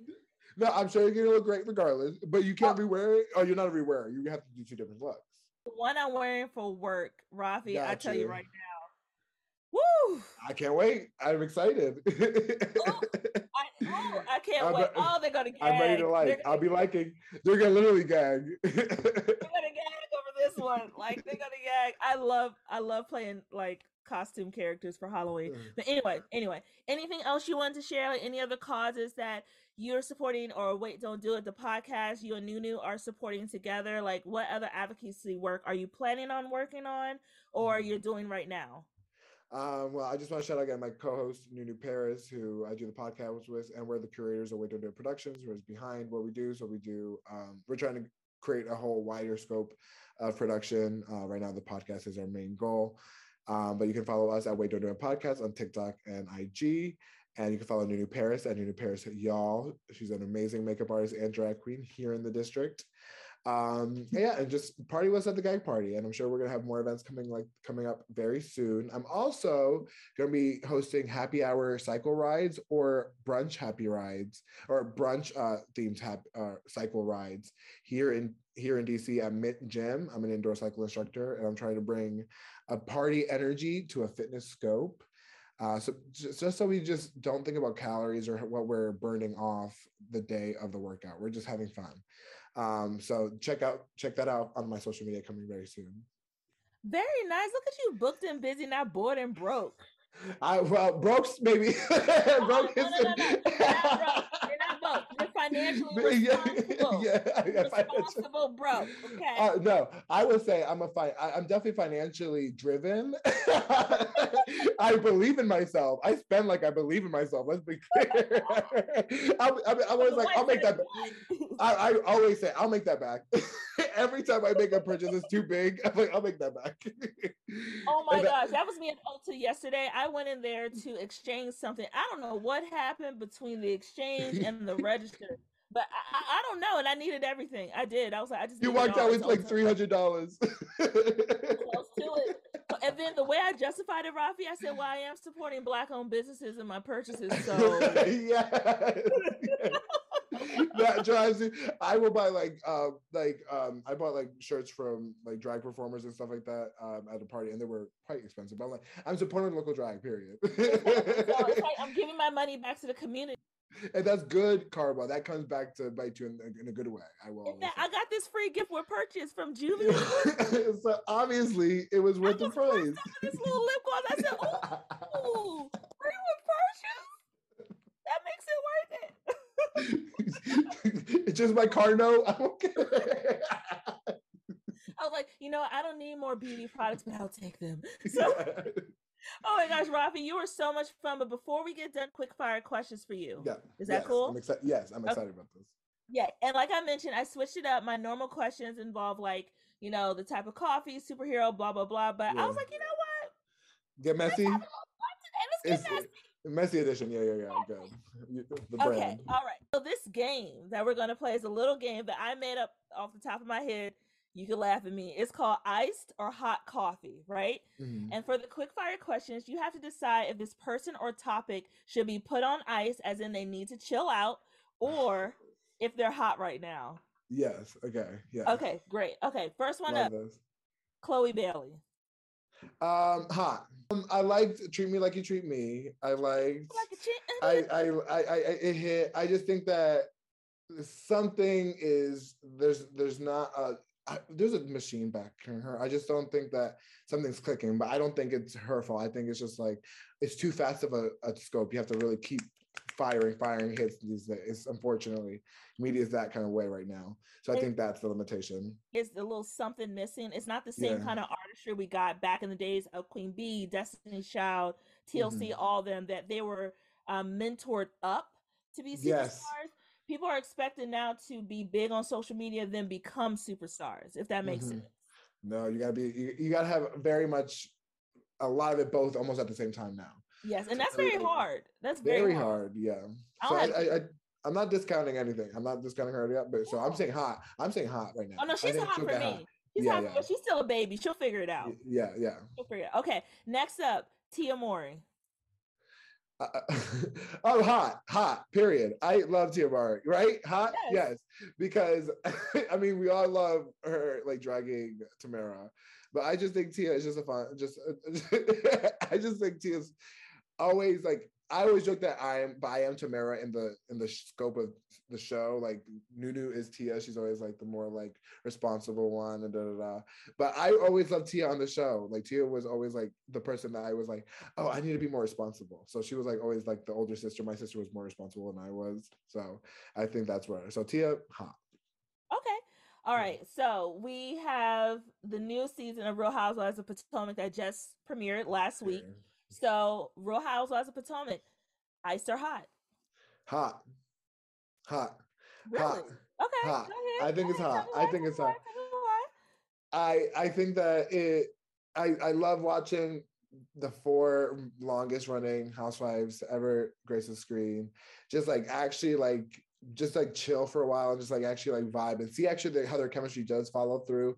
no, I'm sure you're gonna look great regardless. But you can't oh. rewear it. Oh, you're not a rewear. You have to do two different looks. The one I'm wearing for work, Raffi, Got I tell you. you right now. Woo! I can't wait. I'm excited. oh, I, oh, I can't I'm, wait. Oh, they're gonna gag. I'm ready to like. I'll be liking. They're gonna literally gag. they're gonna gag over this one. Like they're gonna gag. I love. I love playing like costume characters for Halloween. Mm. But anyway, anyway, anything else you want to share? Like any other causes that you're supporting or wait, don't do it. The podcast you and NuNu are supporting together. Like what other advocacy work are you planning on working on or mm. you're doing right now? Um, well, I just want to shout out again my co-host NuNu Paris, who I do the podcast with, and we're the curators of Wait Don't Do It Productions, who is behind what we do. So we do, um, we're trying to create a whole wider scope of production. Uh, right now, the podcast is our main goal. Um, but you can follow us at Wait Don't Do It Podcast on TikTok and IG. And you can follow NuNu Paris at NuNu Paris Y'all. She's an amazing makeup artist and drag queen here in the district. Um, yeah, and just party was at the gag party, and I'm sure we're gonna have more events coming like coming up very soon. I'm also gonna be hosting happy hour cycle rides or brunch happy rides or brunch uh, themed hap- uh, cycle rides here in here in DC at Mint Gym. I'm an indoor cycle instructor, and I'm trying to bring a party energy to a fitness scope. Uh, so just, just so we just don't think about calories or what we're burning off the day of the workout. We're just having fun. Um, so check out check that out on my social media coming very soon. Very nice. Look at you booked and busy, not bored and broke. I well broke maybe broke. No, no, no, no. You're not broke. You're not broke. Financially responsible. Yeah, yeah, responsible broke. Okay. Uh, no, I would say I'm a fi- I, am definitely financially driven. I believe in myself. I spend like I believe in myself. Let's be clear. I, I, I was like, I'll make that. I, I always say I'll make that back. Every time I make a purchase, it's too big. I'm like, I'll make that back. oh my gosh, that was me at Ulta yesterday. I went in there to exchange something. I don't know what happened between the exchange and the register. But I, I, don't know, and I needed everything. I did. I was like, I just. You walked out with like three hundred dollars. Close to it. And then the way I justified it, Raffi, I said, "Well, I am supporting black-owned businesses in my purchases." So yeah, that drives me. I will buy like, uh, like um, I bought like shirts from like drag performers and stuff like that um, at a party, and they were quite expensive. But I'm like, I'm supporting local drag. Period. so like I'm giving my money back to the community and that's good karma. That comes back to bite you in, in a good way. I will. That, I got this free gift with purchase from Julia. so obviously, it was worth the price. This little lip gloss. I said, "Ooh, free with purchase. That makes it worth it." it's just my car note. I don't care. I was like, you know, I don't need more beauty products, but I'll take them. So. Oh my gosh, Raffi, you were so much fun. But before we get done, quick fire questions for you. Yeah. Is that yes, cool? I'm excited. Yes, I'm excited okay. about this. Yeah. And like I mentioned, I switched it up. My normal questions involve like, you know, the type of coffee, superhero, blah, blah, blah. But yeah. I was like, you know what? Get messy. Let's, Let's get messy. Uh, messy edition. Yeah, yeah, yeah. Good. The okay. All right. So this game that we're going to play is a little game that I made up off the top of my head you can laugh at me. It's called iced or hot coffee, right? Mm-hmm. And for the quick fire questions, you have to decide if this person or topic should be put on ice, as in they need to chill out, or if they're hot right now. Yes. Okay. Yeah. Okay. Great. Okay. First one Love up. This. Chloe Bailey. Um, hot. Um, I liked treat me like you treat me. I liked. Like I, I, I, I, it hit. I just think that something is there's there's not a I, there's a machine backing her. I just don't think that something's clicking. But I don't think it's her fault. I think it's just like it's too fast of a, a scope. You have to really keep firing, firing hits these days. Unfortunately, media is that kind of way right now. So I think that's the limitation. It's a little something missing. It's not the same yeah. kind of artistry we got back in the days of Queen Bee, Destiny Child, TLC, mm-hmm. all them that they were um, mentored up to be superstars. Yes. People are expected now to be big on social media, then become superstars. If that makes mm-hmm. sense. No, you gotta be. You, you gotta have very much a lot of it both almost at the same time now. Yes, and that's very hard. That's very, very hard. hard. Yeah. So I, I, I, I'm not discounting anything. I'm not discounting her yet, but so I'm saying hot. I'm saying hot right now. Oh no, she's hot for me. Hot. She's yeah, hot, yeah. but she's still a baby. She'll figure it out. Yeah, yeah. She'll figure it out. Okay, next up, Tia Mowry. Uh, oh, hot, hot. Period. I love Tia Mowry. Right? Hot. Yes. yes. Because I mean, we all love her like dragging Tamera, but I just think Tia is just a fun. Just I just think Tia's always like I always joke that I am, but I am Tamera in the in the scope of the show. Like NuNu is Tia; she's always like the more like responsible one, and da da da. But I always loved Tia on the show. Like Tia was always like the person that I was like, oh, I need to be more responsible. So she was like always like the older sister. My sister was more responsible than I was. So I think that's where. So Tia, hot. Okay. All right. So we have the new season of Real Housewives of Potomac that just premiered last week. So, Real Housewives of Potomac, iced or hot? Hot. Hot. Really? Hot. Okay. Hot. I think it's hot. I think it's hot. I I think that it. I I love watching the four longest running housewives ever grace the screen. Just like actually like just like chill for a while and just like actually like vibe and see actually how their chemistry does follow through.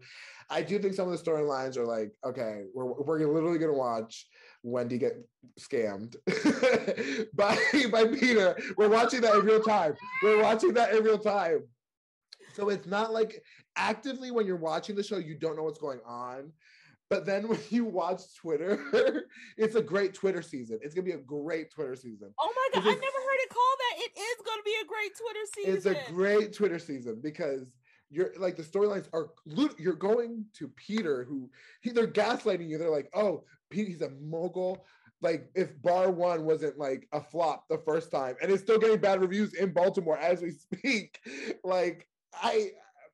I do think some of the storylines are like, okay, we're we're literally gonna watch Wendy get scammed by by Peter. We're watching that in real time. We're watching that in real time. So it's not like actively when you're watching the show, you don't know what's going on. But then when you watch Twitter, it's a great Twitter season. It's gonna be a great Twitter season. Oh my god, I've never heard it called that. It is gonna be a great Twitter season. It's a great Twitter season because you're like the storylines are you're going to Peter who he, they're gaslighting you. They're like, oh, he's a mogul. Like if Bar One wasn't like a flop the first time, and it's still getting bad reviews in Baltimore as we speak. Like I,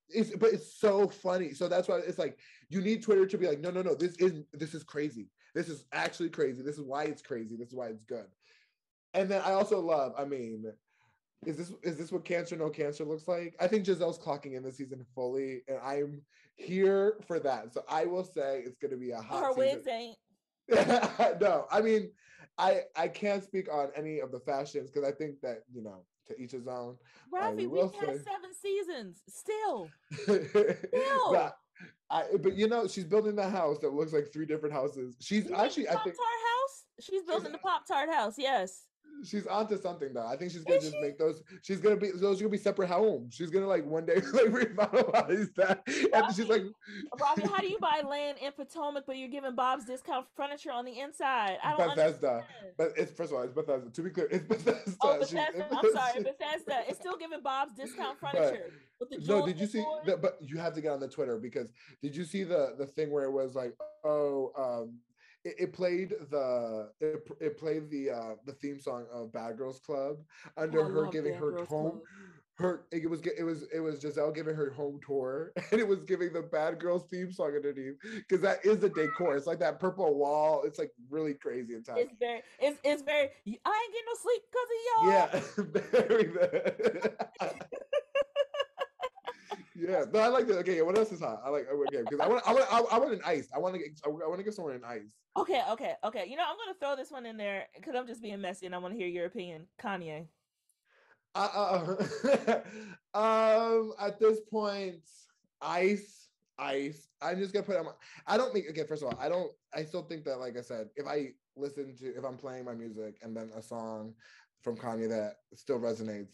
it's but it's so funny. So that's why it's like you need Twitter to be like, no, no, no, this is this is crazy. This is actually crazy. This is why it's crazy. This is why it's good. And then I also love, I mean, is this is this what cancer no cancer looks like? I think Gizelle's clocking in the season fully, and I'm here for that. So I will say it's going to be a hot. Her wigs ain't. no, I mean, I I can't speak on any of the fashions because I think that you know to each his own. Raffi, we had seven seasons still. still. But, I, but you know, she's building the house that looks like three different houses. She's you actually, I think, Pop Tart house. She's building she's, the Pop Tart house. Yes she's onto something though. I think she's gonna Is just she? make those. She's gonna be those are gonna be separate homes. She's gonna like one day like revitalize that. And she's like, Robbie, how do you buy land in Potomac but you're giving Bob's discount furniture on the inside? I don't Bethesda, understand. but it's first of all, it's Bethesda. To be clear, it's Bethesda. Oh, Bethesda. I'm sorry, Bethesda. It's still giving Bob's discount furniture. But, no, did you see? The, but you have to get on the Twitter because did you see the the thing where it was like, oh, um, it, it played the it, it, played the uh the theme song of Bad Girls Club under her giving Bad her Girls home. Club. Her it was it was it was Gizelle giving her home tour, and it was giving the Bad Girls theme song underneath because that is the decor. It's like that purple wall. It's like really crazy and It's very it's it's very. I ain't getting no sleep because of y'all. Yeah, very. yeah, no, I like that. Okay, what else is hot? I like okay because I want I want I, want an ice. I want to get I want to get someone an ice. Okay, okay, okay. You know, I'm gonna throw this one in there because I'm just being messy and I want to hear your opinion. Kanye. Uh, uh um, at this point, ice, ice. I'm just gonna put on. I don't think Okay, First of all, I don't. I still think that, like I said, if I listen to, if I'm playing my music and then a song from Kanye that still resonates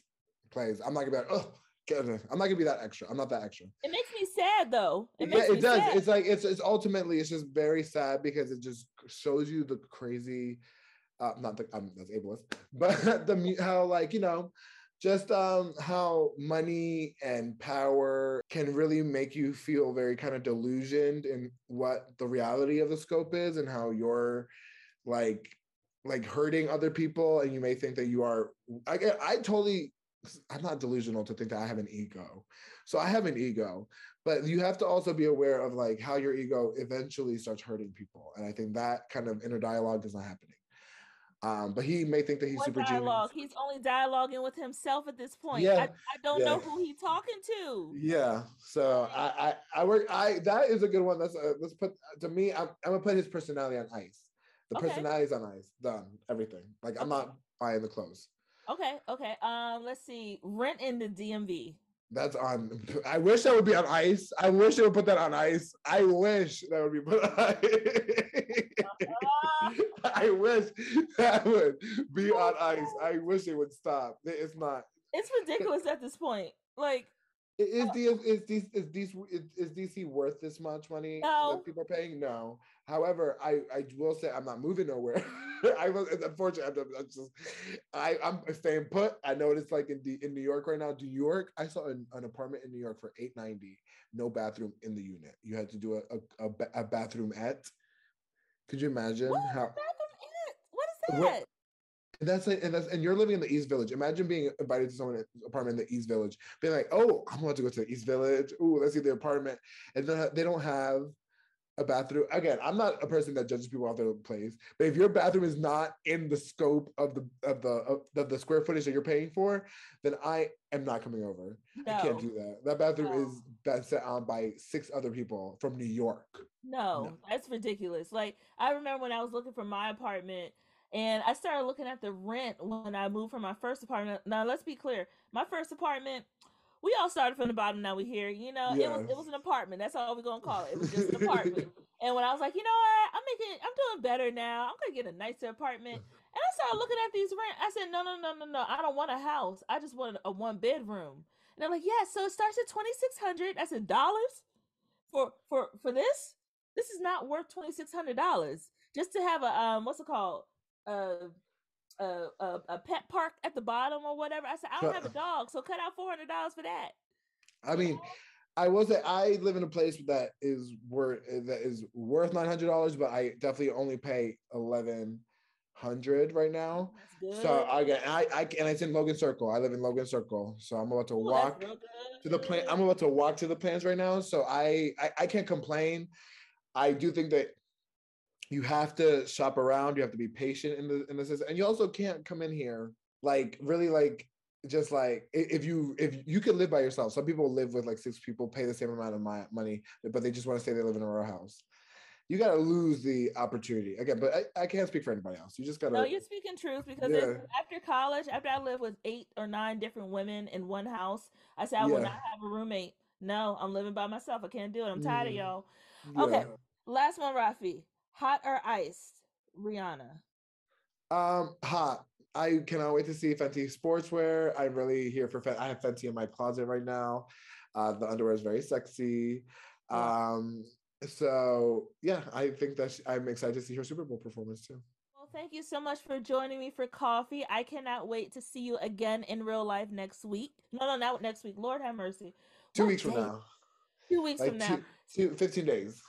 plays, I'm not gonna be like, oh I'm not gonna be that extra. I'm not that extra. It makes me sad though. It yeah, it does. Sad. It's like it's it's ultimately it's just very sad because it just shows you the crazy. Uh, not the I'm that's ableist, but the how like you know just um how money and power can really make you feel very kind of delusioned in what the reality of the scope is and how you're like like hurting other people and you may think that you are i i totally i'm not delusional to think that i have an ego so i have an ego but you have to also be aware of like how your ego eventually starts hurting people and i think that kind of inner dialogue is not happening um, but he may think that he's what super dialogue? genius. He's only dialoguing with himself at this point. Yeah, I, I don't yeah. know who he's talking to. Yeah. So I, I I work I that is a good one. That's a, let's put to me. I'm, I'm gonna put his personality on ice. The Okay. personality is on ice. Done. Everything. Like I'm Okay. not buying the clothes. Okay, okay. Um, let's see. Rent in the DMV. That's on. I wish that would be on ice. I wish they would put that on ice. I wish that would be put on ice. I wish that would be on ice. I wish it would stop. It's not. It's ridiculous at this point. Like, Is D is D is DC is, is DC worth this much money No. that people are paying? No. However, I I will say I'm not moving nowhere. I was it's unfortunate. I'm, just I I'm staying put. I know what it's like in D, in New York right now. New York, I saw an, an apartment in New York for 890, no bathroom in the unit. You had to do a a, a, a bathroom at. Could you imagine what? how? Bathroom? What is What- that? And that's like, and that's and you're living in the East Village. Imagine being invited to someone's apartment in the East Village, being like, "Oh, I'm about to go to the East Village. Ooh, let's see the apartment." And then they don't have a bathroom. Again, I'm not a person that judges people off their place, but if your bathroom is not in the scope of the of the of the, the square footage that you're paying for, then I am not coming over. I can't do that. That bathroom No. is that's set on by six other people from New York. No, that's ridiculous. Like I remember when I was looking for my apartment and I started looking at the rent when I moved from my first apartment. Now let's be clear. My first apartment, we all started from the bottom, now we here. You know, it was it was an apartment. That's all we're gonna call it. It was just an apartment. and when I was like, you know what, I'm making I'm doing better now. I'm gonna get a nicer apartment. And I started looking at these rent. I said, no, no, no, no, no. I don't want a house. I just want a one bedroom. And I'm like, yeah, so it starts at twenty six hundred. I said, dollars for for for this? This is not worth twenty six hundred dollars just to have a um what's it called a a, a a pet park at the bottom or whatever. I said I don't have a dog, so cut out four hundred dollars for that. I mean, I was say I live in a place that is worth that is worth nine hundred dollars, but I definitely only pay eleven hundred right now. So again, I I and it's in Logan Circle. I live in Logan Circle, so I'm about to Ooh, walk to the plan. I'm about to walk to the plans right now, so I, I I can't complain. I do think that you have to shop around. You have to be patient in the in the system, and you also can't come in here like really like just like if you if you could live by yourself. Some people live with like six people, pay the same amount of my money, but they just want to say they live in a row house. You got to lose the opportunity again, but I, I can't speak for anybody else. You just got to. No, you're speaking truth because Yeah. after college, after I lived with eight or nine different women in one house, I said I will not have a roommate. No, I'm living by myself. I can't do it. I'm tired of Mhm. y'all. Okay. yeah. Last one, Raffi. Hot or iced? Rihanna. Um, hot. I cannot wait to see Fenty sportswear. I'm really here for Fenty. I have Fenty in my closet right now. Uh, the underwear is very sexy. Yeah. Um, so yeah, I think that sh- I'm excited to see her Super Bowl performance too. Well, thank you so much for joining me for coffee. I cannot wait to see you again in real life next week. No, no, not next week. Lord have mercy. Two What weeks from now, Two weeks like from now. two, two, 15 days.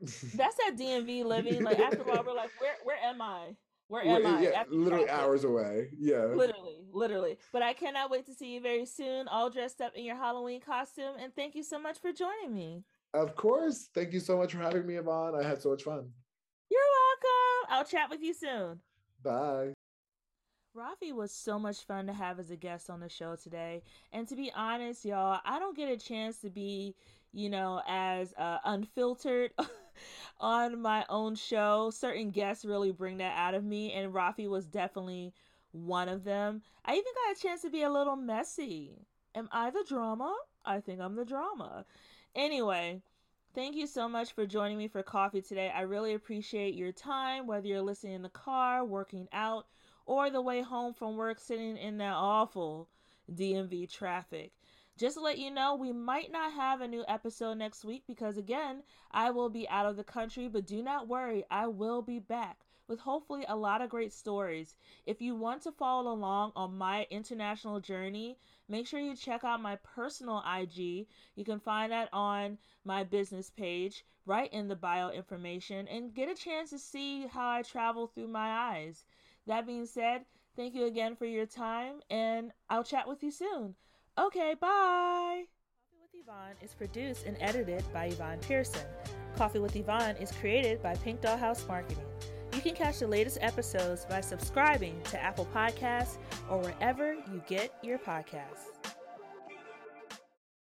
That's that DMV living. Like after a while, we're like, where, where am I? Where am I? yeah, After literally traffic. hours away. Yeah. Literally, literally. But I cannot wait to see you very soon, all dressed up in your Halloween costume. And thank you so much for joining me. Of course. Thank you so much for having me, Yvonne. I had so much fun. You're welcome. I'll chat with you soon. Bye. Raffi was so much fun to have as a guest on the show today. And to be honest, y'all, I don't get a chance to be, you know, as uh, unfiltered on my own show. Certain guests really bring that out of me, and Raffi was definitely one of them. I even got a chance to be a little messy. Am I the drama? I think I'm the drama. Anyway, thank you so much for joining me for coffee today. I really appreciate your time, whether you're listening in the car, working out, or the way home from work sitting in that awful DMV traffic. Just to let you know, we might not have a new episode next week because, again, I will be out of the country, but do not worry, I will be back with hopefully a lot of great stories. If you want to follow along on my international journey, make sure you check out my personal IG. You can find that on my business page, right in the bio information, and get a chance to see how I travel through my eyes. That being said, thank you again for your time, and I'll chat with you soon. Okay, bye. Coffee with Yvonne is produced and edited by Yvonne Pearson. Coffee with Yvonne is created by Pink Dollhouse Marketing. You can catch the latest episodes by subscribing to Apple Podcasts or wherever you get your podcasts.